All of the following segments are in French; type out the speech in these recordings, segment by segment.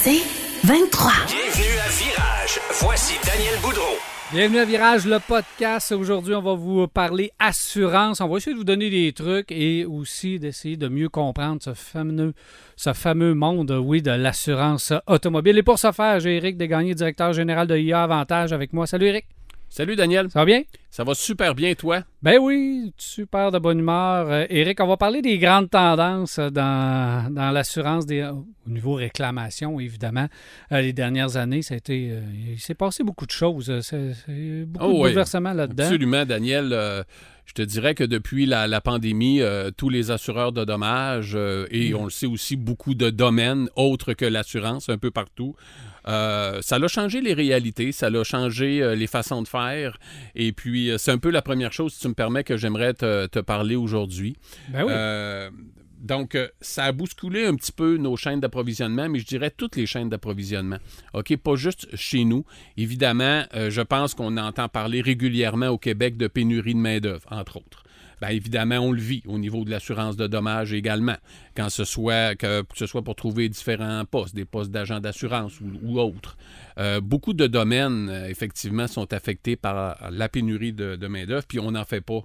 C'est 23. Bienvenue à Virage. Voici Daniel Boudreau. Bienvenue à Virage, le podcast. Aujourd'hui, on va vous parler assurance. On va essayer de vous donner des trucs et aussi d'essayer de mieux comprendre ce fameux, ce fameux monde, oui, de l'assurance automobile. Et pour ce faire, j'ai Eric Desgagnés, directeur général de IA Avantage avec moi. Salut Eric. Salut Daniel. Ça va bien? Ça va super bien, toi? Ben oui, super de bonne humeur. Euh, Eric, on va parler des grandes tendances dans, dans l'assurance des, au niveau réclamation, évidemment. Euh, les dernières années, ça a été, euh, il s'est passé beaucoup de choses. C'est, c'est beaucoup Oh de oui. bouleversements là-dedans. Absolument, Daniel. Euh, je te dirais que depuis la, la pandémie, euh, tous les assureurs de dommages, euh, et on le sait aussi, beaucoup de domaines autres que l'assurance, un peu partout, euh, ça a changé les réalités, ça a changé euh, les façons de faire. Et puis, euh, c'est un peu la première chose, si tu me permets, que j'aimerais te, te parler aujourd'hui. Ben oui. Donc, ça a bousculé un petit peu nos chaînes d'approvisionnement, mais je dirais toutes les chaînes d'approvisionnement. OK, pas juste chez nous. Évidemment, je pense qu'on entend parler régulièrement au Québec de pénurie de main-d'œuvre, entre autres. Bien, évidemment, on le vit au niveau de l'assurance de dommages également, quand ce soit que, ce soit pour trouver différents postes, des postes d'agents d'assurance ou, ou autres. Euh, beaucoup de domaines, euh, effectivement, sont affectés par la pénurie de, de main-d'œuvre, puis on n'en fait pas.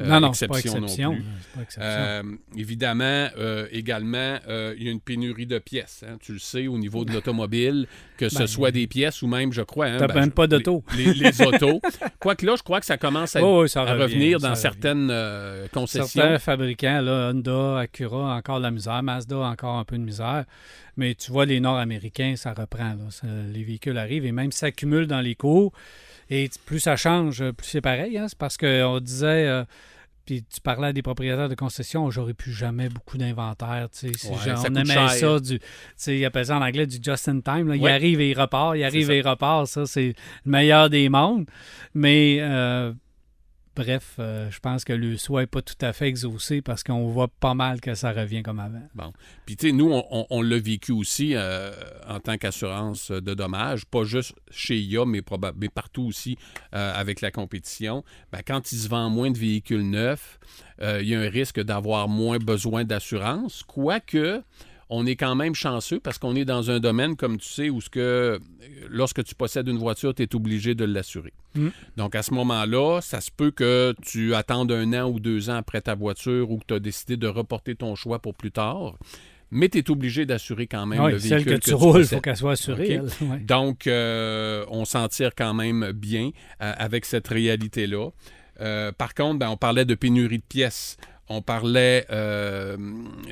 Euh, non, non, c'est pas exception non exception. plus. Pas exception. Euh, évidemment, euh, également, euh, il y a une pénurie de pièces. hein. Tu le sais, au niveau de l'automobile, que ce Ben, soit des pièces ou même, je crois. hein, ben, même pas d'auto. Les, les autos. Quoique là, je crois que ça commence à, Oh, oui, ça à revient, revenir dans certaines concessions. Certains fabricants, là, Honda, Acura, encore de la misère. Mazda, encore un peu de misère. Mais tu vois, les Nord-Américains, ça reprend. là. Ça- les véhicules arrivent et même s'accumulent dans les cours. Et plus ça change, plus c'est pareil. hein. C'est parce qu'on disait... euh, puis tu parlais à des propriétaires de concessions, j'aurais plus jamais beaucoup d'inventaire. tu sais. Ouais, genre, on aimait cher. ça, du, tu sais, ils appellent ça en anglais du just in time. là. Il Ouais. arrive et il repart, il arrive et il repart. Ça, c'est le meilleur des mondes. Mais euh, bref, euh, je pense que le souhait n'est pas tout à fait exaucé parce qu'on voit pas mal que ça revient comme avant. Bon. Puis, tu sais, nous, on, l'a vécu aussi euh, en tant qu'assurance de dommages, pas juste chez IA, mais, mais partout aussi euh, avec la compétition. Ben, quand il se vend moins de véhicules neufs, il y a un risque d'avoir moins besoin d'assurance, quoique on est quand même chanceux parce qu'on est dans un domaine, comme tu sais, où ce que, lorsque tu possèdes une voiture, tu es obligé de l'assurer. Mm. Donc, à ce moment-là, ça se peut que tu attendes un an ou deux ans après ta voiture ou que tu as décidé de reporter ton choix pour plus tard. Mais tu es obligé d'assurer quand même Oui, le celle véhicule que tu roules, il faut qu'elle soit assurée. OK? elle. Ouais. Donc, euh, on s'en tire quand même bien euh, avec cette réalité-là. Euh, par contre, ben, on parlait de pénurie de pièces. On parlait euh,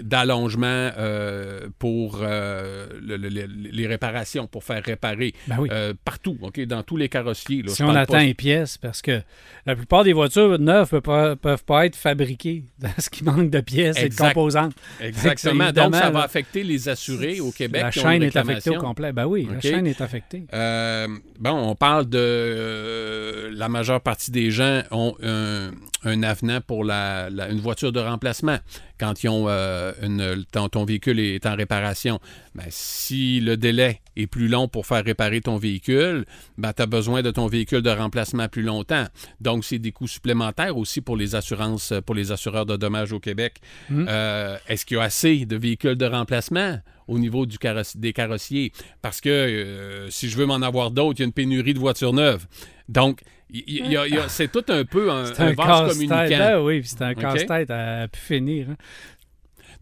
d'allongement euh, pour euh, le- le- le- les réparations, pour faire réparer Ben oui. partout, dans tous les carrossiers. là. si on attend pas- les pièces, parce que la plupart des voitures neuves ne peuvent pas, peuvent pas être fabriquées parce qu'il manque de pièces et de composantes. Exactement. Donc, ça va affecter les assurés au Québec. La qui ont une chaîne est affectée au complet. Ben oui, la chaîne est affectée. Bon, on parle de la majeure partie des gens ont un, un avenant pour la, la- une voiture de remplacement quand ils ont euh, une, ton, ton véhicule est en réparation. Ben, si le délai est plus long pour faire réparer ton véhicule, ben, tu as besoin de ton véhicule de remplacement plus longtemps. Donc, c'est des coûts supplémentaires aussi pour les assurances, pour les assureurs de dommages au Québec. Mm. Euh, Est-ce qu'il y a assez de véhicules de remplacement au niveau du carross- des carrossiers? Parce que euh, si je veux m'en avoir d'autres, il y a une pénurie de voitures neuves. Donc, c'est tout un peu un, C'est un un, vase casse-tête. communicant. Ben oui, c'est un casse-tête à, pu finir. hein.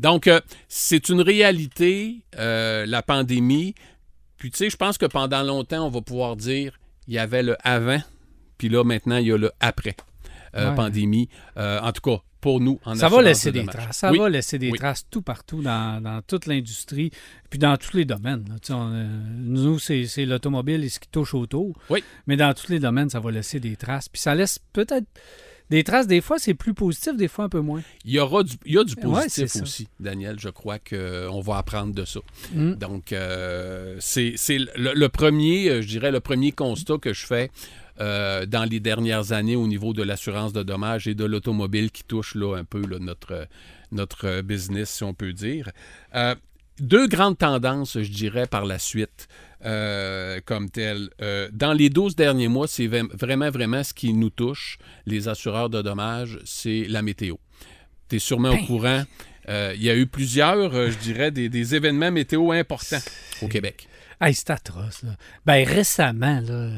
Donc, euh, c'est une réalité, euh, la pandémie. Puis, tu sais, je pense que pendant longtemps, on va pouvoir dire il y avait le avant, puis là, maintenant, il y a le après euh, Ouais. pandémie. En tout cas, pour nous, en Ça va laisser de des traces. Ça Oui. va laisser des Oui. traces tout partout dans, dans toute l'industrie, puis dans tous les domaines. là. Tu sais, on, euh, nous, c'est l'automobile et ce qui touche autour. Oui. Mais dans tous les domaines, ça va laisser des traces. Puis ça laisse peut-être des traces. Des fois, c'est plus positif, des fois un peu moins. Il y aura du, il y a du positif aussi, Daniel. Je crois qu'on va apprendre de ça. Mm. Donc, euh, c'est le premier, euh, je dirais, le premier constat que je fais euh, dans les dernières années au niveau de l'assurance de dommages et de l'automobile qui touche là, un peu là, notre, notre business, si on peut dire. Euh, deux grandes tendances, je dirais, par la suite, euh, comme telles. Euh, dans les 12 derniers mois, c'est vra- vraiment, vraiment ce qui nous touche, les assureurs de dommages, c'est la météo. Tu es sûrement au courant euh, il y a eu plusieurs, euh, je dirais, des, des événements météo importants au Québec. Hey, c'est atroce. Là. Ben, récemment, là,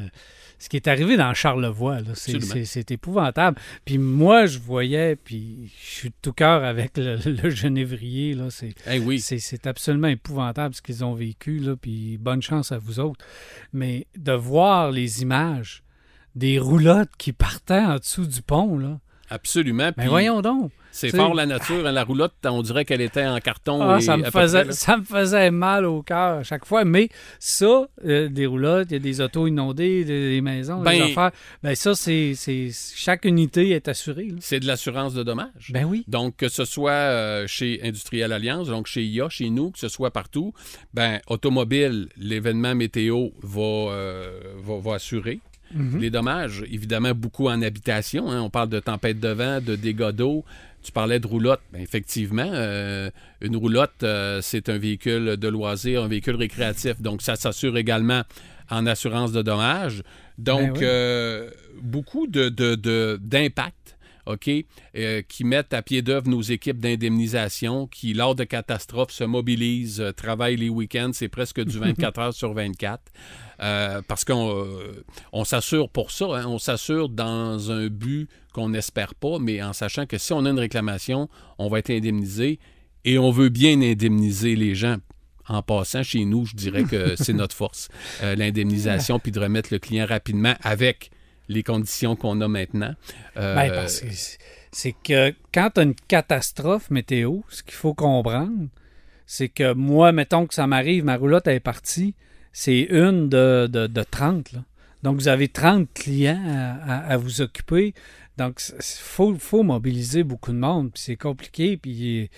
ce qui est arrivé dans Charlevoix, c'est, épouvantable. Puis moi, je voyais, puis je suis de tout cœur avec le, le genévrier. C'est, Eh oui, c'est, absolument épouvantable ce qu'ils ont vécu. Là, puis bonne chance à vous autres. Mais de voir les images des roulottes qui partaient en dessous du pont, là. Absolument. Ben Puis voyons donc. c'est fort la nature. hein, la roulotte, on dirait qu'elle était en carton. Ah, et ça, me près, faisait, ça me faisait mal au cœur à chaque fois. Mais ça, euh, des roulottes, il y a des autos inondées, des, des maisons, des Ben- affaires. Ben ça, c'est, c'est chaque unité est assurée. C'est de l'assurance de dommages. Ben oui. Donc, que ce soit euh, chez Industriel Alliance, donc chez IA, chez nous, que ce soit partout, ben, automobile, l'événement météo va, euh, va, va assurer Mhm. les dommages. Évidemment, beaucoup en habitation. hein. On parle de tempête de vent, de dégâts d'eau. Tu parlais de roulotte. Ben, effectivement, euh, une roulotte, euh, c'est un véhicule de loisir, un véhicule récréatif. Donc, ça s'assure également en assurance de dommages. Donc, Ben oui. euh, beaucoup de, de- de- d'impact. OK, euh, qui mettent à pied d'œuvre nos équipes d'indemnisation, qui, lors de catastrophes, se mobilisent, euh, travaillent les week-ends, c'est presque du 24 heures sur 24. Euh, parce qu'on on s'assure pour ça, hein, on s'assure dans un but qu'on n'espère pas, mais en sachant que si on a une réclamation, on va être indemnisé et on veut bien indemniser les gens. En passant chez nous, je dirais que c'est notre force, euh, l'indemnisation, puis de remettre le client rapidement avec les conditions qu'on a maintenant. Euh, Ben, parce que c'est- que quand tu as une catastrophe météo, ce qu'il faut comprendre, c'est que moi, mettons que ça m'arrive, ma roulotte est partie, c'est une de, de, de 30. là. Donc, vous avez 30 clients à, à- à vous occuper. Donc, il faut, faut mobiliser beaucoup de monde. Puis c'est compliqué. Puis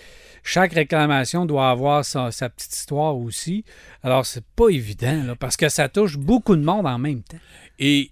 chaque réclamation doit avoir sa, sa petite histoire aussi. Alors, c'est pas évident, là, parce que ça touche beaucoup de monde en même temps. Et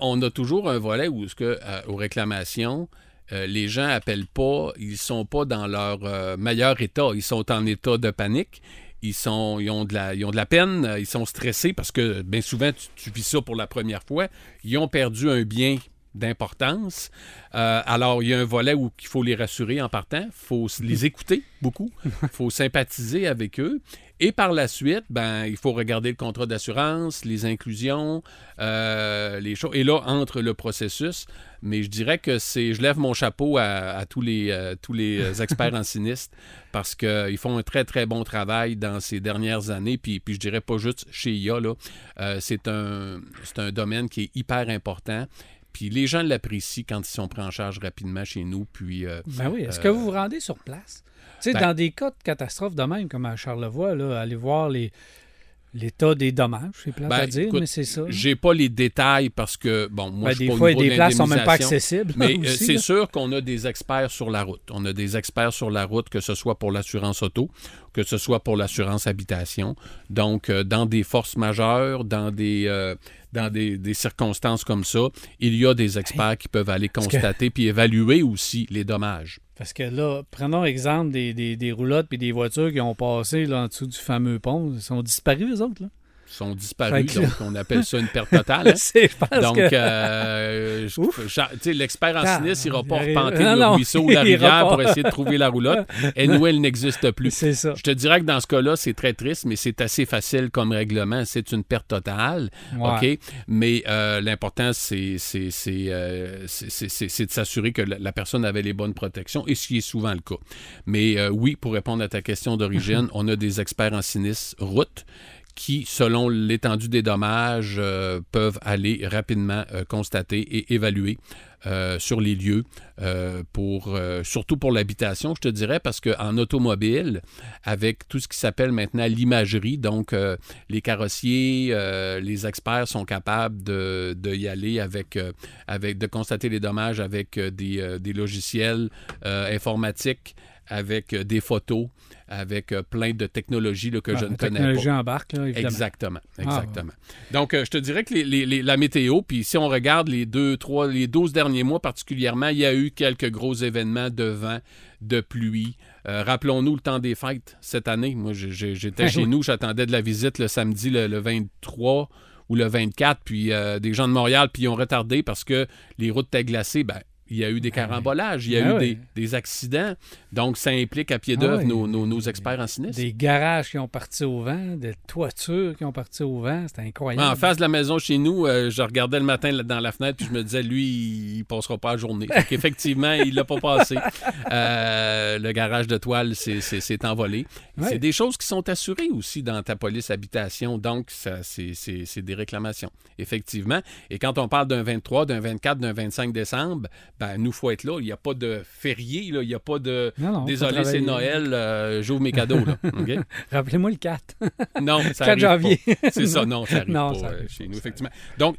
on a toujours un volet où, euh, aux réclamations, euh, les gens appellent pas, ils sont pas dans leur euh, meilleur état. Ils sont en état de panique. Ils, sont, ils, ont de la, ils ont de la peine, ils sont stressés parce que bien souvent, tu vis ça pour la première fois. Ils ont perdu un bien d'importance. Euh, alors, il y a un volet où il faut les rassurer en partant. Il faut les écouter beaucoup. Il faut sympathiser avec eux. Et par la suite, ben, il faut regarder le contrat d'assurance, les inclusions, euh, les choses. Et là, entre le processus, mais je dirais que c'est, je lève mon chapeau à, à tous les, euh, tous les experts en sinistre parce qu'ils font un très, très bon travail dans ces dernières années. Puis, puis je dirais pas juste chez IA, là. Euh, c'est, un, c'est un domaine qui est hyper important. Puis les gens l'apprécient quand ils sont pris en charge rapidement chez nous. Puis euh, Ben oui. Est-ce que vous vous rendez sur place? Tu sais, ben- dans des cas de catastrophe de même, comme à Charlevoix, là, aller voir les, l'état des dommages, c'est plate Ben, à dire, écoute, mais c'est ça. j'ai pas les détails parce que, bon, moi, Ben, je suis des pas fois, des places sont même pas accessibles. Mais euh, c'est sûr qu'on a des experts sur la route. On a des experts sur la route, que ce soit pour l'assurance auto, que ce soit pour l'assurance habitation. Donc, euh, dans des forces majeures, dans des, euh, dans des, des circonstances comme ça, il y a des experts qui peuvent aller que- constater puis évaluer aussi les dommages. Parce que là, prenons exemple des, des, des roulottes puis des voitures qui ont passé là, en dessous du fameux pont. Ils sont disparus, eux autres, là. Sont disparus, là- donc on appelle ça une perte totale. hein. Je Donc, que- euh, l'expert en sinistre n'ira pas repenter Non, le ruisseau ou la rivière pour essayer de trouver la roulotte. Et nous, elle n'existe plus. c'est ça. Je te dirais que dans ce cas-là, c'est très triste, mais c'est assez facile comme règlement. C'est une perte totale. Ouais. OK? Mais euh, l'important, c'est euh, c'est- de s'assurer que la, la personne avait les bonnes protections, et ce qui est souvent le cas. Mais oui, pour répondre à ta question d'origine, on a des experts en sinistre route qui, selon l'étendue des dommages, euh, peuvent aller rapidement euh, constater et évaluer euh, sur les lieux, pour, surtout pour l'habitation, je te dirais, parce qu'en automobile, avec tout ce qui s'appelle maintenant l'imagerie, donc les carrossiers, les experts sont capables de, de y aller avec, avec, de constater les dommages avec des, des logiciels informatiques, avec euh, des photos, avec euh, plein de technologies là, que Ah, je ne connais pas. technologie embarque, là, évidemment. Exactement, Ah, exactement. Donc, euh, je te dirais que les- les- les- la météo, puis si on regarde les deux, trois, les 12 derniers mois particulièrement, il y a eu quelques gros événements de vent, de pluie. Euh, Rappelons-nous le temps des fêtes cette année. Moi, j'étais chez nous, j'attendais de la visite le samedi, le, le 23 ou le 24, puis euh, des gens de Montréal, puis ils ont retardé parce que les routes étaient glacées. Ben, il y a eu des oui. carambolages, il y a Ben eu des, des accidents. Donc, ça implique à pied Ah d'œuvre oui. nos, nos- nos experts en sinistre. Des garages qui ont parti au vent, des toitures qui ont parti au vent. C'était incroyable. En face de la maison chez nous, euh, je regardais le matin dans la fenêtre puis je me disais, lui, il passera pas la journée. Effectivement, il l'a pas passé. Euh, le garage de toile s'est- envolé. Ouais. C'est des choses qui sont assurées aussi dans ta police habitation. Donc, c'est des réclamations. Effectivement. Et quand on parle d'un 23, d'un 24, d'un 25 décembre, ben, nous, faut être là. Il n'y a pas de férié. là. Il n'y a pas de. Non, non, Désolé, c'est. Noël, euh, j'ouvre mes cadeaux. Là. OK? Rappelez-moi le 4. Non, ça 4 arrive janvier. C'est ça, non, ça arrive Non, pas ça euh, chez pas, nous, effectivement. Donc,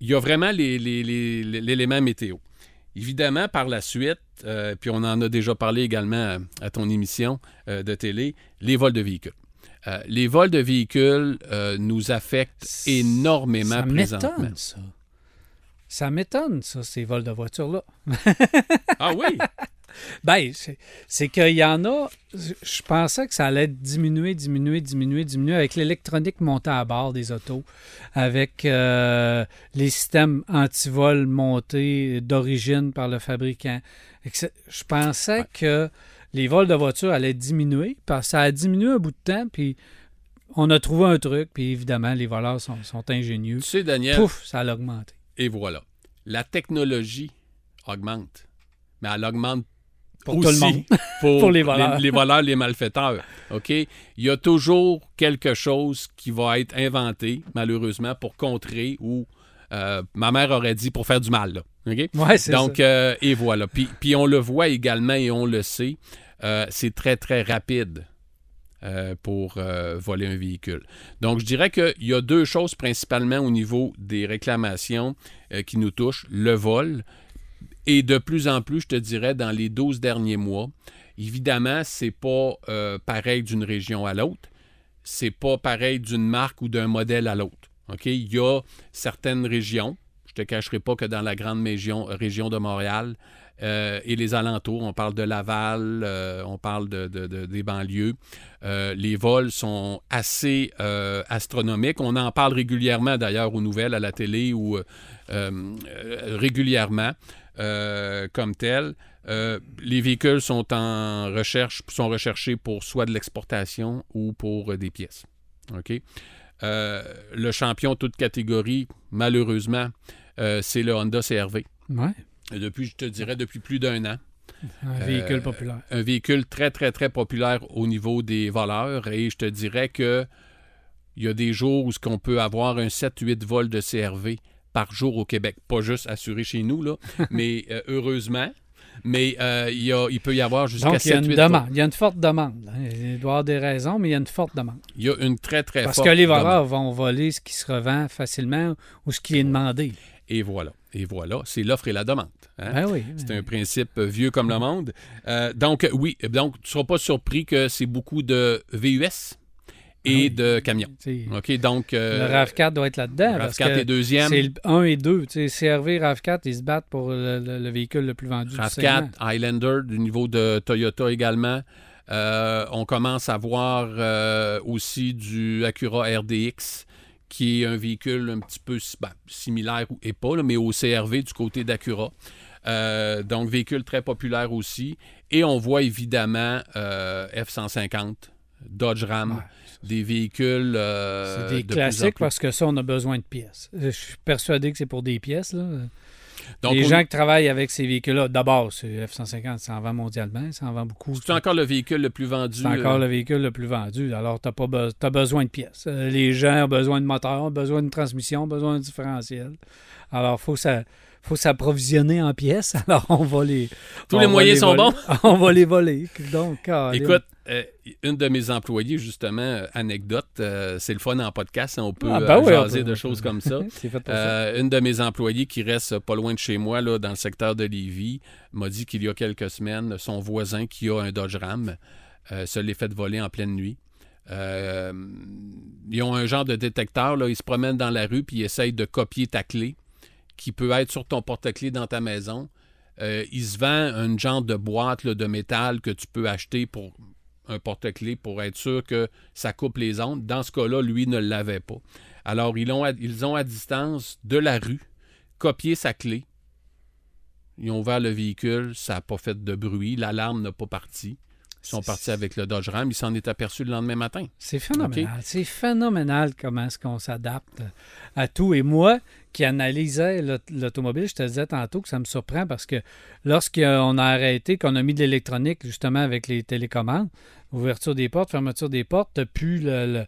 il y a vraiment les- les- les- les- l'élément météo. Évidemment, par la suite, euh, puis on en a déjà parlé également à, à ton émission de télé, les vols de véhicules. Les vols de véhicules nous affectent énormément Ça présentement. ça. Ça m'étonne, ça, ces vols de voitures-là. Ah oui? Ben, c'est- qu'il y en a. Je pensais que ça allait diminuer, diminuer, diminuer, diminuer avec l'électronique montée à bord des autos, avec euh, les systèmes anti-vol montés d'origine par le fabricant. Je pensais Ouais. que les vols de voitures allaient diminuer, parce que ça a diminué un bout de temps, puis on a trouvé un truc, puis évidemment, les voleurs sont, sont ingénieux. Tu sais, Daniel, Pouf, ça a augmenté. Et voilà. La technologie augmente, mais elle augmente Pour tout le aussi monde. pour, Pour les voleurs. les, voleurs, les malfaiteurs. OK? Il y a toujours quelque chose qui va être inventé, malheureusement, pour contrer ou euh, ma mère aurait dit pour faire du mal. Là. OK? Ouais, c'est Donc, ça. euh, et voilà. Puis, puis on le voit également et on le sait, euh, c'est très, très rapide euh, pour euh, voler un véhicule. Donc, je dirais qu'il y a deux choses principalement au niveau des réclamations euh, qui nous touchent. Le vol et de plus en plus, je te dirais, dans les 12 derniers mois. Évidemment, c'est pas pareil d'une région à l'autre. C'est pas pareil d'une marque ou d'un modèle à l'autre. Il y a certaines régions, je te cacherai pas que dans la grande région de Montréal euh, et les alentours, on parle de Laval, euh, on parle de, de- de- des banlieues, euh, les vols sont assez astronomiques. On en parle régulièrement d'ailleurs aux nouvelles, à la télé ou régulièrement comme tel. Les véhicules sont en recherche, sont recherchés pour soit de l'exportation ou pour des pièces. Le champion toute catégorie, malheureusement, c'est le Honda CRV. Ouais, Depuis, je te dirais, depuis plus d'un an. un véhicule populaire. Un véhicule très, très, très populaire au niveau des voleurs. Et je te dirais que il y a des jours où ce qu'on peut avoir un 7-8 vols de CRV par jour au Québec. Pas juste assuré chez nous, là, mais euh, heureusement. Mais euh, il, y a- il peut y avoir jusqu'à Donc, il y a 7-8 une demande. Il y a une forte demande. Il doit y avoir des raisons, mais il y a une forte demande. Il y a une très, très Parce forte que les demande. voleurs vont voler ce qui se revend facilement ou ce qui est demandé. Et voilà. Et voilà. C'est l'offre et la demande. hein? Ben oui. C'est un principe vieux comme le monde. Euh, donc, oui, donc tu ne seras pas surpris que c'est beaucoup de VUS et Ah oui. de camions. OK, donc... euh, le RAV4 doit être là-dedans. RAV4 parce que est deuxième. C'est le 1 et 2. Tu sais, CRV, RAV4, ils se battent pour le, le- le véhicule le plus vendu du RAV4, segment. Highlander, du niveau de Toyota également. Euh, on commence à voir aussi du Acura RDX, qui est un véhicule un petit peu ben, similaire et pas, là, mais au CRV du côté d'Acura. Euh, donc, véhicule très populaire aussi. Et on voit évidemment euh, F-150, Dodge Ram, Ouais. des véhicules. euh, C'est des de plus en classiques plus. parce que ça, on a besoin de pièces. Je suis persuadé que c'est pour des pièces. Là. Donc, les on- gens qui travaillent avec ces véhicules-là, d'abord, c'est F-150, ça en vend mondialement, ça en vend beaucoup. c'est encore le véhicule le plus vendu. C'est encore euh, le véhicule le plus vendu. Alors, tu as, besoin de pièces. Euh, les gens ont besoin de moteur, ont besoin de transmission, ont besoin de différentiel. Alors, il faut, ça- faut s'approvisionner en pièces. Alors, on va les. Tous les moyens les sont voler. on va les voler. Donc. Écoute, euh, une de mes employés, justement, euh, anecdote, euh, c'est le fun en podcast, hein, on peut Ah, euh, ben on jaser peut- de choses comme ça. c'est fait pour ça. Une de mes employés qui reste pas loin de chez moi, là, dans le secteur de Lévis, m'a dit qu'il y a quelques semaines, son voisin qui a un Dodge Ram se l'est fait voler en pleine nuit. Ils ont un genre de détecteur, là, ils se promènent dans la rue puis ils essayent de copier ta clé qui peut être sur ton porte-clés dans ta maison. Euh, il se vend un genre de boîte de métal que tu peux acheter pour un porte-clés pour être sûr que ça coupe les ondes. Dans ce cas-là, lui ne l'avait pas. Alors, ils ont, à, ils ont à distance de la rue copié sa clé Ils ont ouvert le véhicule, ça n'a pas fait de bruit, l'alarme n'a pas parti. Ils sont partis avec le Dodge Ram, ils s'en est aperçus le lendemain matin. C'est phénoménal. C'est phénoménal comment est-ce qu'on s'adapte à tout. Et moi, qui analysais l'aut- l'automobile, je te disais tantôt que ça me surprend parce que lorsqu'on a arrêté, qu'on a mis de l'électronique justement avec les télécommandes, ouverture des portes, fermeture des portes, plus le... le-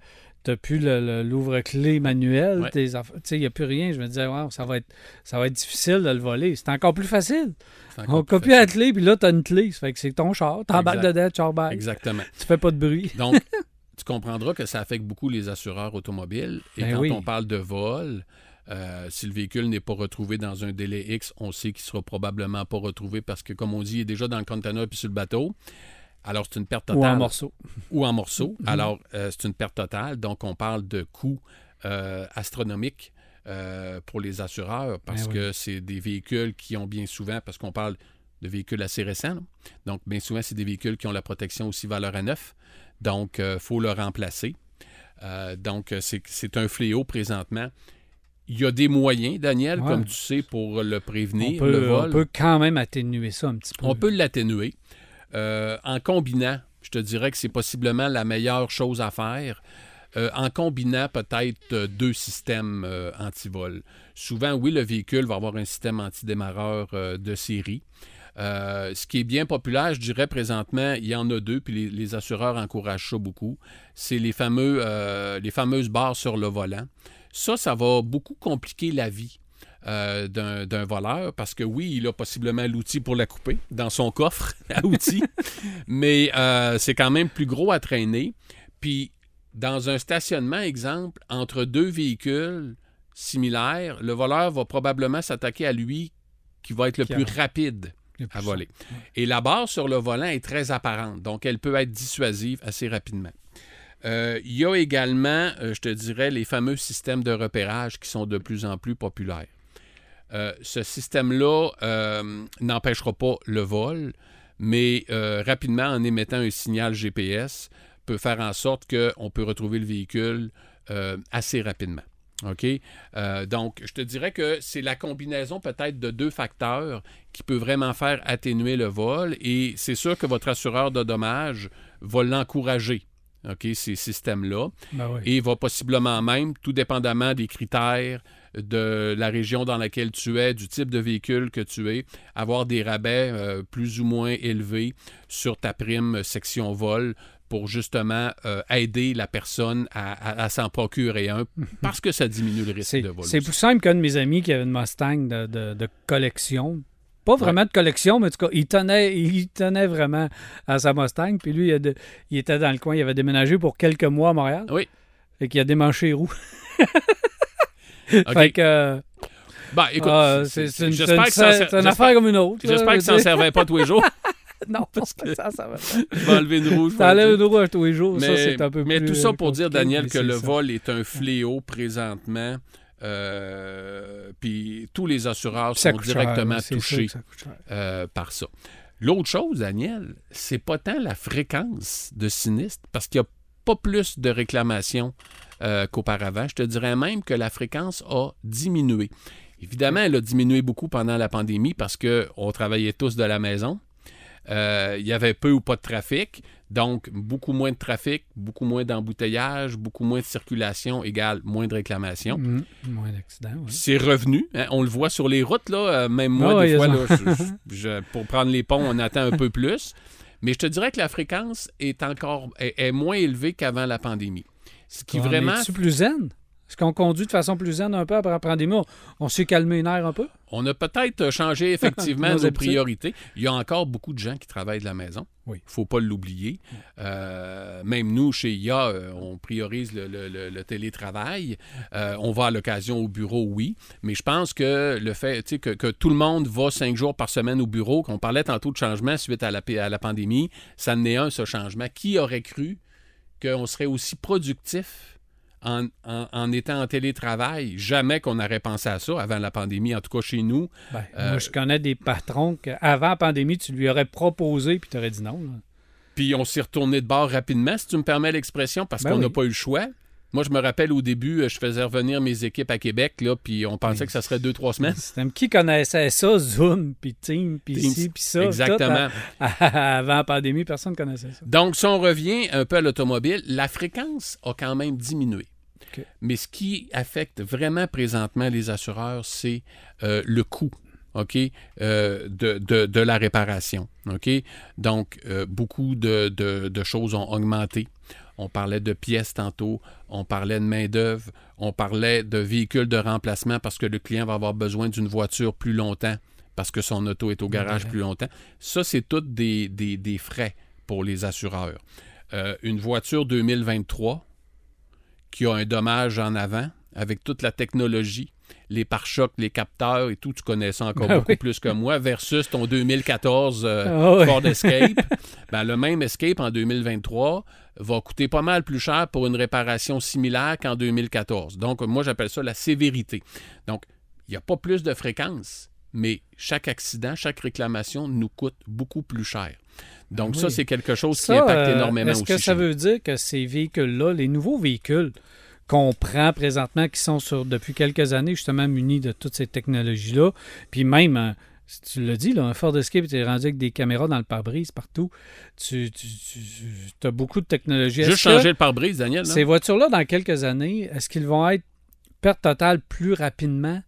T'as plus l'ouvre-clé manuel, Ouais. tes affa- tu sais, il n'y a plus rien. Je me disais, wow, ça, va être, ça va être difficile de le voler. C'est encore plus facile. Encore On plus copie la clé, puis là, tu as une clé. Ça fait que c'est ton char. Exact. dedans, tu embarques. Exactement. Tu fais pas de bruit. Donc, tu comprendras que ça affecte beaucoup les assureurs automobiles. Et Ben quand oui. on parle de vol, euh, si le véhicule n'est pas retrouvé dans un délai X, on sait qu'il sera probablement pas retrouvé parce que, comme on dit, il est déjà dans le container puis sur le bateau. Alors, c'est une perte Ou totale. en morceaux. Ou en morceaux. Mhm. Alors, euh, c'est une perte totale. Donc, on parle de coûts euh, astronomiques euh, pour les assureurs parce Ben oui. que c'est des véhicules qui ont bien souvent, parce qu'on parle de véhicules assez récents, là. donc bien souvent, c'est des véhicules qui ont la protection aussi valeur à neuf. Donc, il faut le remplacer. Donc, c'est un fléau présentement. Il y a des moyens, Daniel, Ouais. comme tu sais, pour le On prévenir, peut, le vol. on peut quand même atténuer ça un petit peu. On peut l'atténuer euh, en combinant, je te dirais que c'est possiblement la meilleure chose à faire, euh, en combinant peut-être euh, deux systèmes anti-vol. Souvent, oui, le véhicule va avoir un système antidémarreur de série. Ce qui est bien populaire, je dirais présentement, il y en a deux, puis les, assureurs encouragent ça beaucoup. C'est les, les fameuses barres sur le volant. Ça, ça va beaucoup compliquer la vie euh, d'un voleur parce que oui, il a possiblement l'outil pour la couper dans son coffre à outils, mais euh, c'est quand même plus gros à traîner. Puis, dans un stationnement, exemple, entre deux véhicules similaires, le voleur va probablement s'attaquer à lui qui va être le Qui plus a- rapide Le plus à voler. Et la barre sur le volant est très apparente, donc elle peut être dissuasive assez rapidement. Euh, il y a également, je te dirais, les fameux systèmes de repérage qui sont de plus en plus populaires. Euh, ce système-là euh, n'empêchera pas le vol, mais euh, rapidement, en émettant un signal GPS, peut faire en sorte qu'on peut retrouver le véhicule assez rapidement. OK? Donc, je te dirais que c'est la combinaison peut-être de deux facteurs qui peut vraiment faire atténuer le vol et c'est sûr que votre assureur de dommages va l'encourager, OK, ces systèmes-là, Ben oui. et va possiblement même, tout dépendamment des critères de la région dans laquelle tu es, du type de véhicule que tu es, avoir des rabais euh, plus ou moins élevés sur ta prime section vol pour justement euh, aider la personne à, à- à s'en procurer un parce que ça diminue le risque de vol. c'est plus simple qu'un de mes amis qui avait une Mustang de, de- de collection. Pas vraiment de collection, mais en tout cas, il tenait, il tenait vraiment à sa Mustang. Puis lui, il, a de- il était dans le coin, il avait déménagé pour quelques mois à Montréal. Oui. Et qu'il a démanché les roues. Fait que. euh, Ben, écoute, ah, c'est- une, ça affaire comme une autre. J'espère que ça ne servait pas tous les jours. Non, parce que ça, ça va. Vais enlever une rouge. T'enlèves une roue à tous les jours, ça, Mais, c'est un peu mais plus, tout ça pour dire, Daniel, que le ça. vol est un fléau présentement. Euh, puis tous les assureurs Ça sont cher, directement touchés ça euh, par ça. L'autre chose, Daniel, c'est pas tant la fréquence de sinistres, parce qu'il n'y a pas plus de réclamations euh, qu'auparavant. Je te dirais même que la fréquence a diminué. Évidemment, elle a diminué beaucoup pendant la pandémie parce qu'on travaillait tous de la maison. Euh, il y avait peu ou pas de trafic, donc beaucoup moins de trafic, beaucoup moins d'embouteillage, beaucoup moins de circulation égale moins de réclamations. Mhm. Moins d'accidents. C'est revenu. hein, on le voit sur les routes, là. euh, même moi, Ah des fois, là, je- je- pour prendre les ponts, on attend un peu plus. Mais je te dirais que la fréquence est encore est, est moins élevée qu'avant la pandémie. Ce qui vraiment. est-tu plus zen? Est-ce qu'on conduit de façon plus zen un peu après la pandémie? On, on s'est calmé les nerfs un peu? On a peut-être changé effectivement Nos priorités. Il y a encore beaucoup de gens qui travaillent de la maison. Oui. Il ne faut pas l'oublier. Euh, même nous, chez IA, euh, on priorise le, le- le- le télétravail. Euh, on va à l'occasion au bureau, oui. Mais je pense que le fait que, que tout le monde va cinq jours par semaine au bureau, qu'on parlait tantôt de changement suite à la, à la pandémie, ça en est un, ce changement. Qui aurait cru qu'on serait aussi productif en, en- en étant en télétravail? Jamais qu'on aurait pensé à ça avant la pandémie, en tout cas chez nous. Ben, Euh, Moi, je connais des patrons qu'avant la pandémie, tu lui aurais proposé puis tu aurais dit non. là. Puis on s'est retourné de bord rapidement, si tu me permets l'expression, parce Ben qu'on n'a oui. pas eu le choix. Moi, je me rappelle au début, euh, je faisais revenir mes équipes à Québec, là, puis on pensait que ça serait deux, trois semaines. Qui connaissait ça, Zoom, puis Team, puis Teams. ci, puis ça? Exactement. tout, à- avant la pandémie, personne ne connaissait ça. Donc, si on revient un peu à l'automobile, la fréquence a quand même diminué. Mais ce qui affecte vraiment présentement les assureurs, c'est euh, le coût. OK, euh, de, de- de la réparation. OK? Donc, euh, beaucoup de, choses ont augmenté. On parlait de pièces tantôt, on parlait de main-d'œuvre, on parlait de véhicules de remplacement parce que le client va avoir besoin d'une voiture plus longtemps parce que son auto est au garage Ouais. plus longtemps. Ça, c'est tous des, des- des frais pour les assureurs. Euh, une voiture 2023 qui a un dommage en avant avec toute la technologie, les pare-chocs, les capteurs et tout, tu connais ça encore Ben beaucoup oui. plus que moi, versus ton 2014 euh, Ah oui. Ford Escape. Ben, le même Escape en 2023 va coûter pas mal plus cher pour une réparation similaire qu'en 2014. Donc, moi, j'appelle ça la sévérité. Donc, il n'y a pas plus de fréquence, mais chaque accident, chaque réclamation nous coûte beaucoup plus cher. Donc, Ah ça, c'est quelque chose qui impacte euh, énormément Est-ce aussi. que ça veut dire que ces véhicules-là, les nouveaux véhicules qu'on prend présentement, qui sont sur, depuis quelques années justement munis de toutes ces technologies-là, puis même, si tu l'as dit, là, un Ford Escape est rendu avec des caméras dans le pare-brise partout. Tu, as beaucoup de technologies. Juste que changer le pare-brise, Daniel. là? Ces voitures-là, dans quelques années, est-ce qu'ils vont être perte totale plus rapidement?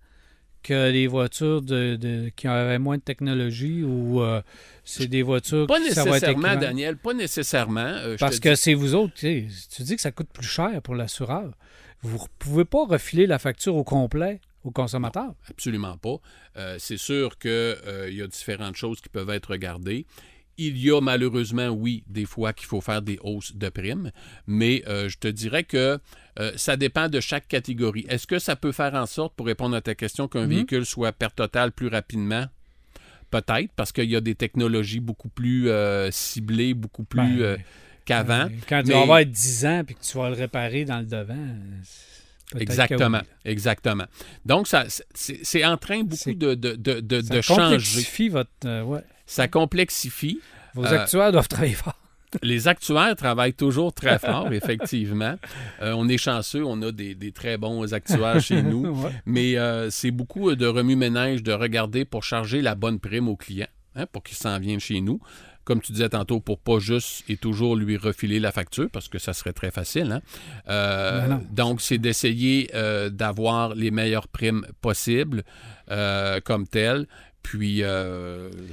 Que les voitures de, de- qui avaient moins de technologie ou euh, c'est des voitures Pas qui ça va être nécessairement? Daniel, pas nécessairement. Euh, Parce que c'est vous autres, tu sais, tu dis que ça coûte plus cher pour l'assureur. Vous ne pouvez pas refiler la facture au complet au consommateur. Absolument pas. Euh, c'est sûr qu'il y a différentes choses qui peuvent être regardées. Il y a malheureusement, oui, des fois qu'il faut faire des hausses de primes, mais euh, je te dirais que euh, ça dépend de chaque catégorie. Est-ce que ça peut faire en sorte, pour répondre à ta question, qu'un Mhm. véhicule soit perte totale plus rapidement? Peut-être, parce qu'il y a des technologies beaucoup plus euh, ciblées, beaucoup plus Ben, qu'avant. Euh, Quand tu vas avoir 10 ans et que tu vas le réparer dans le devant. Exactement, exactement. Donc, ça, c'est en train beaucoup de, de, de, de- Ça de changer. complexifie votre. euh, ouais. Ça complexifie. Vos Euh, actuaires doivent travailler fort. Les actuaires travaillent toujours très fort, effectivement. Euh, on est chanceux, on a des, des très bons actuaires chez nous. Ouais. Mais c'est beaucoup de remue-ménage de regarder pour charger la bonne prime au client, hein, pour qu'il s'en vienne chez nous. Comme tu disais tantôt, pour pas juste et toujours lui refiler la facture, parce que ça serait très facile. hein. Euh, Ben donc, c'est d'essayer euh, d'avoir les meilleures primes possibles euh, comme telles. Puis,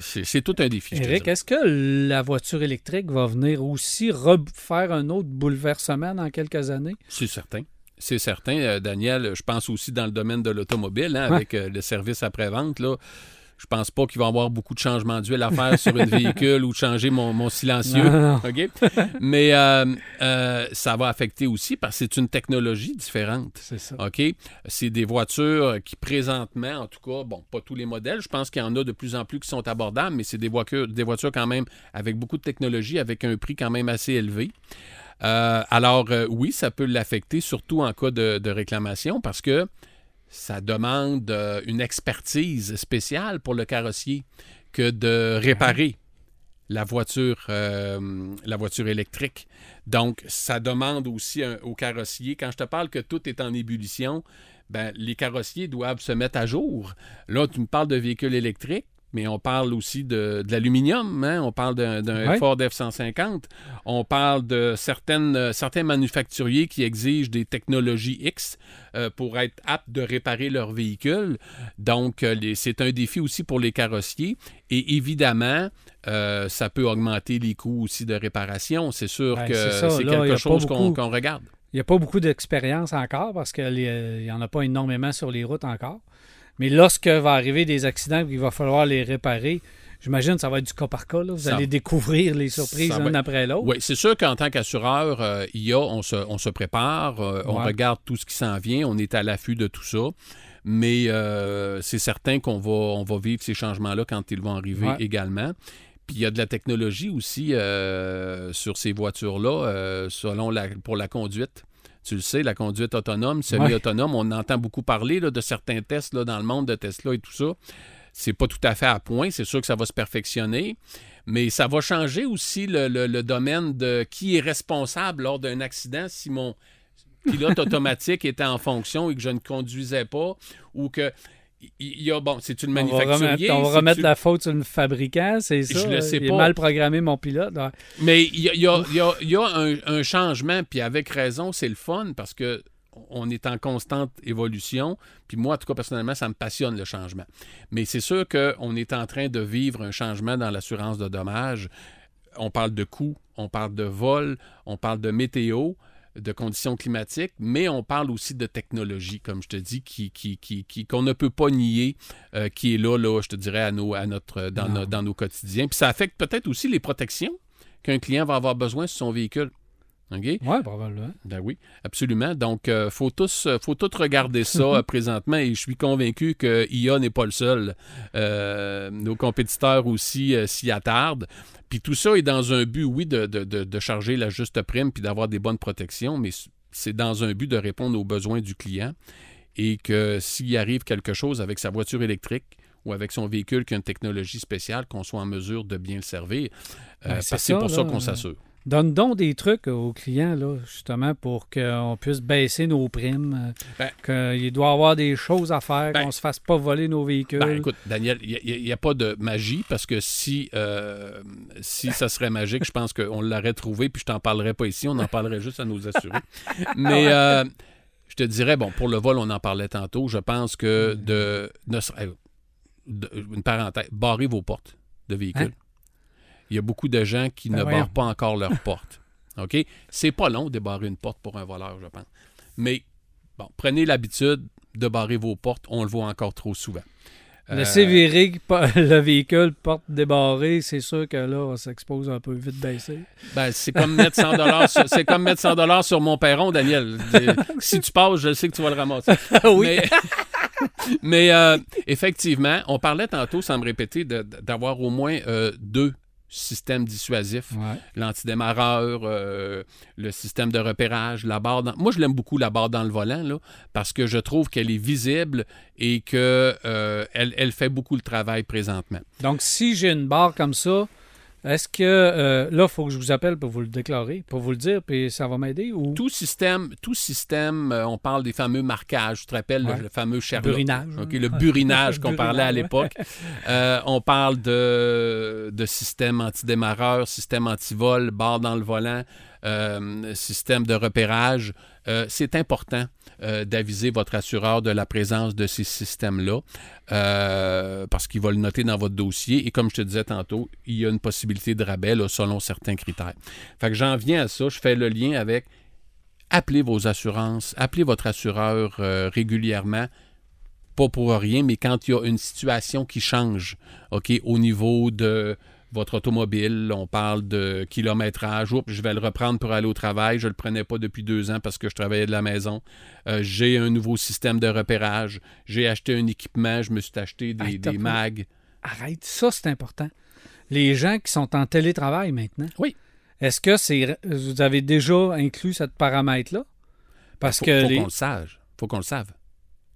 c'est tout un défi. Eric, est-ce que la voiture électrique va venir aussi refaire un autre bouleversement dans quelques années? C'est certain. C'est certain. Daniel, je pense aussi dans le domaine de l'automobile, hein, Ouais. avec le service après-vente. Je pense pas qu'il va y avoir beaucoup de changements d'huile à faire sur un véhicule ou de changer mon, mon silencieux. Non, non? Mais euh, euh, ça va affecter aussi parce que c'est une technologie différente. C'est ça. OK? C'est des voitures qui, présentement, en tout cas, bon, pas tous les modèles, je pense qu'il y en a de plus en plus qui sont abordables, mais c'est des voitures, des voitures quand même avec beaucoup de technologie, avec un prix quand même assez élevé. Euh, alors, oui, ça peut l'affecter, surtout en cas de, de réclamation, parce que ça demande euh, une expertise spéciale pour le carrossier que de réparer la voiture, euh, la voiture électrique. Donc, ça demande aussi un- au carrossier, quand je te parle que tout est en ébullition, ben, les carrossiers doivent se mettre à jour. Là, tu me parles de véhicules électriques, mais on parle aussi de, de l'aluminium, hein? on parle d'un Ouais. Ford F-150, on parle de certaines, euh, certains manufacturiers qui exigent des technologies X euh, pour être aptes de réparer leurs véhicules. Donc, euh, c'est un défi aussi pour les carrossiers. Et évidemment, ça peut augmenter les coûts aussi de réparation. C'est sûr Ben, que c'est quelque chose qu'on regarde. Il n'y a pas beaucoup d'expérience encore parce qu'il n'y en a pas énormément sur les routes encore. Mais lorsque va arriver des accidents et qu'il va falloir les réparer, j'imagine que ça va être du cas par cas. là. Vous Ça- allez découvrir les surprises ça va une être- après l'autre. Oui, c'est sûr qu'en tant qu'assureur, euh, IA, on se, on se prépare, euh, on regarde tout ce qui s'en vient, on est à l'affût de tout ça. Mais euh, c'est certain qu'on va, on va vivre ces changements-là quand ils vont arriver Ouais. également. Puis il y a de la technologie aussi euh, sur ces voitures-là, selon la, pour la conduite. Tu le sais, la conduite autonome, semi-autonome, on entend beaucoup parler là, de certains tests là, dans le monde de Tesla et tout ça. C'est pas tout à fait à point. C'est sûr que ça va se perfectionner. Mais ça va changer aussi le, le- le domaine de qui est responsable lors d'un accident si mon, pilote automatique était en fonction et que je ne conduisais pas ou que il y a, bon, c'est une On va remettre, on va c'est-tu- remettre la faute sur le fabricant, c'est Je ça? le sais pas. est mal programmé, mon pilote. Ouais. Mais il y a, il y a- il y a- il y a un, un changement, puis avec raison, c'est le fun parce que on est en constante évolution. Puis moi, en tout cas, personnellement, ça me passionne le changement. Mais c'est sûr qu'on est en train de vivre un changement dans l'assurance de dommages. On parle de coûts, on parle de vol, on parle de météo, de conditions climatiques, mais on parle aussi de technologie, comme je te dis, qui, qui, qui, qui- qu'on ne peut pas nier, euh, qui est là, là, je te dirais, à nos, à notre, dans, dans nos quotidiens. Puis ça affecte peut-être aussi les protections qu'un client va avoir besoin sur son véhicule. OK? Ouais, probablement. Ben oui, absolument. Donc, il faut, tous, euh, faut tout regarder ça euh, présentement et je suis convaincu que IA n'est pas le seul. Euh, nos compétiteurs aussi euh, s'y attardent. Puis tout ça est dans un but, oui, de, de- de- de charger la juste prime puis d'avoir des bonnes protections, mais c'est dans un but de répondre aux besoins du client et que s'il arrive quelque chose avec sa voiture électrique ou avec son véhicule qui a une technologie spéciale, qu'on soit en mesure de bien le servir. Euh, Ben, c'est ça, pour ça qu'on s'assure. Donne donc des trucs aux clients, là, justement, pour qu'on puisse baisser nos primes. Ben- euh, qu'il doit y avoir des choses à faire, Ben- qu'on se fasse pas voler nos véhicules. Ben, écoute, Daniel, il n'y a, pas de magie parce que si, euh, si ça serait magique, je pense qu'on l'aurait trouvé puis je t'en parlerais pas ici, on en parlerait juste à nos assurés. Mais euh, je te dirais, bon, pour le vol, on en parlait tantôt. Je pense que de. ne serait- de- une parenthèse, barrez vos portes de véhicules. Hein? Il y a beaucoup de gens qui Ben ne voyons. barrent pas encore leurs portes. OK? C'est pas long de barrer une porte pour un voleur, je pense. Mais, bon, prenez l'habitude de barrer vos portes. On le voit encore trop souvent. Laisser Euh, virer le véhicule, porte débarrée, c'est sûr que là, on s'expose un peu vite baissé. Ben, c'est comme mettre 100 dollars sur, c'est comme mettre 100 dollars sur mon perron, Daniel. Euh, Si tu passes, je sais que tu vas le ramasser. oui. Mais, mais, euh, effectivement, on parlait tantôt, sans me répéter, d'avoir au moins euh, deux systèmes dissuasifs. Ouais. L'antidémarreur, euh, le système de repérage, la barre dans... Moi, je l'aime beaucoup, la barre dans le volant, là, parce que je trouve qu'elle est visible et qu'elle elle, elle fait beaucoup le travail présentement. Donc, si j'ai une barre comme ça, est-ce que euh, là, il faut que je vous appelle pour vous le déclarer, pour vous le dire, puis ça va m'aider ou? Tout système, tout système euh, on parle des fameux marquages, tu te rappelles, le- Ouais. le, fameux Sherlock. burinage? OK, le burinage qu'on parlait à l'époque. Euh, on parle de, de système antidémarreur, système antivol, barre dans le volant, système de repérage. Euh, c'est important euh, d'aviser votre assureur de la présence de ces systèmes-là euh, parce qu'il va le noter dans votre dossier. Et comme je te disais tantôt, il y a une possibilité de rabais selon certains critères. Fait que j'en viens à ça. Je fais le lien avec appelez vos assurances, appelez votre assureur régulièrement pas pour rien, mais quand il y a une situation qui change, OK, au niveau de votre automobile, on parle de kilométrage, Oups, je vais le reprendre pour aller au travail, je ne le prenais pas depuis deux ans parce que je travaillais de la maison. Euh, j'ai un nouveau système de repérage, j'ai acheté un équipement, je me suis acheté des, Hey, des mags. Arrête, ça c'est important. Les gens qui sont en télétravail maintenant. Oui. Est-ce que c'est vous avez déjà inclus cette paramètre-là? Parce faut, que faut les... qu'on le sache. faut qu'on le save.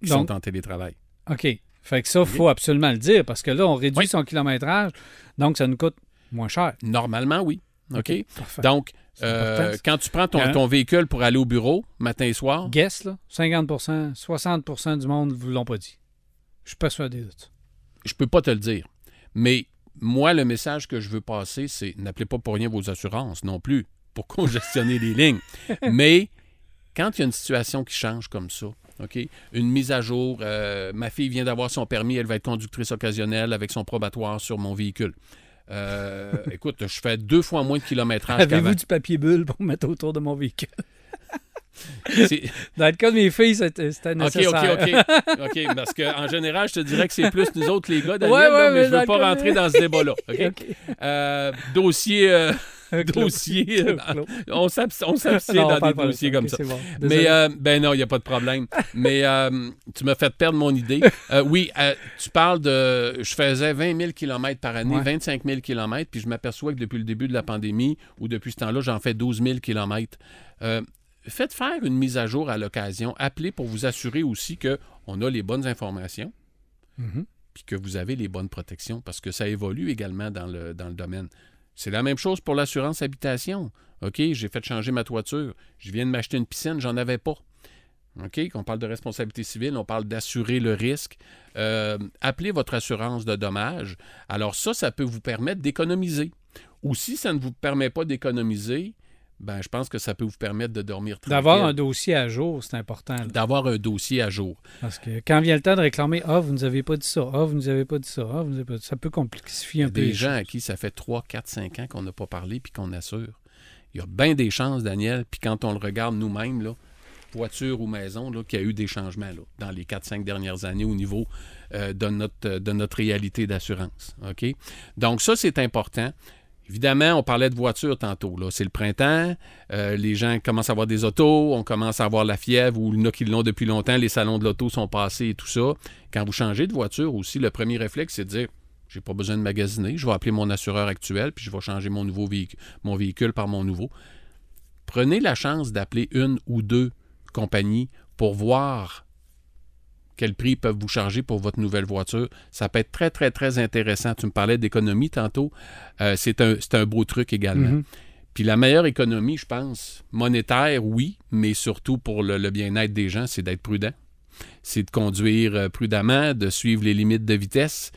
Ils Donc- sont en télétravail. OK. Fait que ça, il faut absolument le dire parce que là, on réduit Oui. son kilométrage, donc ça nous coûte moins cher. Normalement, oui. OK? Donc, euh, quand tu prends ton, Hein? ton véhicule pour aller au bureau, matin et soir, Guess, là, 50% 60% du monde ne vous l'ont pas dit. Je suis persuadé de ça. je peux pas te le dire. Mais moi, le message que je veux passer, c'est n'appelez pas pour rien vos assurances non plus pour congestionner les lignes. Mais quand il y a une situation qui change comme ça, OK, une mise à jour, euh, ma fille vient d'avoir son permis, elle va être conductrice occasionnelle avec son probatoire sur mon véhicule. Euh, écoute, je fais deux fois moins de kilométrage. Avez-vous du papier bulle pour mettre autour de mon véhicule? Dans le cas de mes filles, c'était c'était OK, nécessaire. OK, OK. OK, parce qu'en général, je te dirais que c'est plus nous autres, les gars, Daniel, Ouais, là, mais mais je dans veux pas cas- rentrer dans ce débat-là. OK? OK. Euh, dossier, euh. Dossier, euh, on s'abs- on s'abstient dans des dossiers comme ça. Mais, euh, ben non, il n'y a pas de problème. Mais euh, tu m'as fait perdre mon idée. Oui, tu parles de. Je faisais 20 000 km par année, Ouais. 25 000 km, puis je m'aperçois que depuis le début de la pandémie ou depuis ce temps-là, j'en fais 12 000 km. Faites faire une mise à jour à l'occasion. Appelez pour vous assurer aussi qu'on a les bonnes informations Mhm. puis que vous avez les bonnes protections parce que ça évolue également dans le, dans le domaine. C'est la même chose pour l'assurance habitation. OK, j'ai fait changer ma toiture. Je viens de m'acheter une piscine, j'en avais pas. OK, on parle de responsabilité civile, on parle d'assurer le risque. Euh, appelez votre assurance de dommages. Alors ça, ça peut vous permettre d'économiser. Ou si ça ne vous permet pas d'économiser, ben, je pense que ça peut vous permettre de dormir tranquille. D'avoir un dossier à jour, c'est important. D'avoir un dossier à jour. Parce que quand vient le temps de réclamer Ah, vous nous avez pas dit ça, Ah, vous nous avez pas dit ça, Ah, vous nous avez pas dit ça, ça peut complexifier Il y un a peu. des gens à qui ça fait 3, 4, 5 ans qu'on n'a pas parlé puis qu'on assure. Il y a bien des chances, Daniel, puis quand on le regarde nous-mêmes, là, voiture ou maison, là, qu'il y a eu des changements là, dans les 4-5 dernières années au niveau euh, de, notre, de notre réalité d'assurance. OK? Donc, ça, c'est important. Évidemment, on parlait de voiture tantôt. C'est le printemps. euh, les gens commencent à avoir des autos. On commence à avoir la fièvre ou il qui l'ont depuis longtemps. Les salons de l'auto sont passés et tout ça. Quand vous changez de voiture aussi, le premier réflexe, c'est de dire j'ai pas besoin de magasiner. Je vais appeler mon assureur actuel puis je vais changer mon, nouveau mon véhicule par mon nouveau. Prenez la chance d'appeler une ou deux compagnies pour voir quel prix ils peuvent vous charger pour votre nouvelle voiture. Ça peut être très, très, très intéressant. Tu me parlais d'économie tantôt. Euh, c'est un, c'est un beau truc également. Mhm. Puis la meilleure économie, je pense, monétaire, oui, mais surtout pour le, le bien-être des gens, c'est d'être prudent. C'est de conduire euh, prudemment, de suivre les limites de vitesse.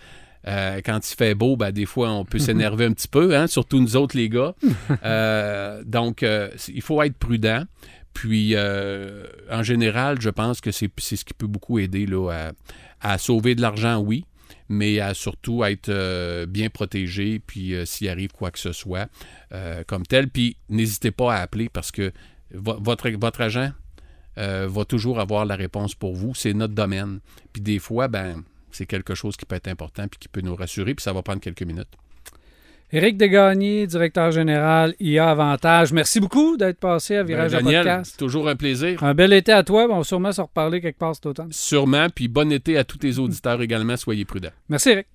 Euh, quand il fait beau, ben, des fois, on peut s'énerver un petit peu, hein, surtout nous autres, les gars. Euh, donc, euh, il faut être prudent. Puis, euh, en général, je pense que c'est ce qui peut beaucoup aider là, à, sauver de l'argent, oui, mais à surtout être euh, bien protégé, puis euh, s'il arrive quoi que ce soit comme tel. Puis, n'hésitez pas à appeler parce que vo- votre, votre agent va toujours avoir la réponse pour vous. C'est notre domaine. Puis, des fois, ben c'est quelque chose qui peut être important puis qui peut nous rassurer, puis ça va prendre quelques minutes. Éric Degagné, directeur général IA Avantage. Merci beaucoup d'être passé à Virage Ben, à Daniel, Podcast. c'est toujours un plaisir. Un bel été à toi. On va sûrement se reparler quelque part cet automne. Sûrement, puis bon été à tous tes auditeurs également. Soyez prudents. Merci, Éric.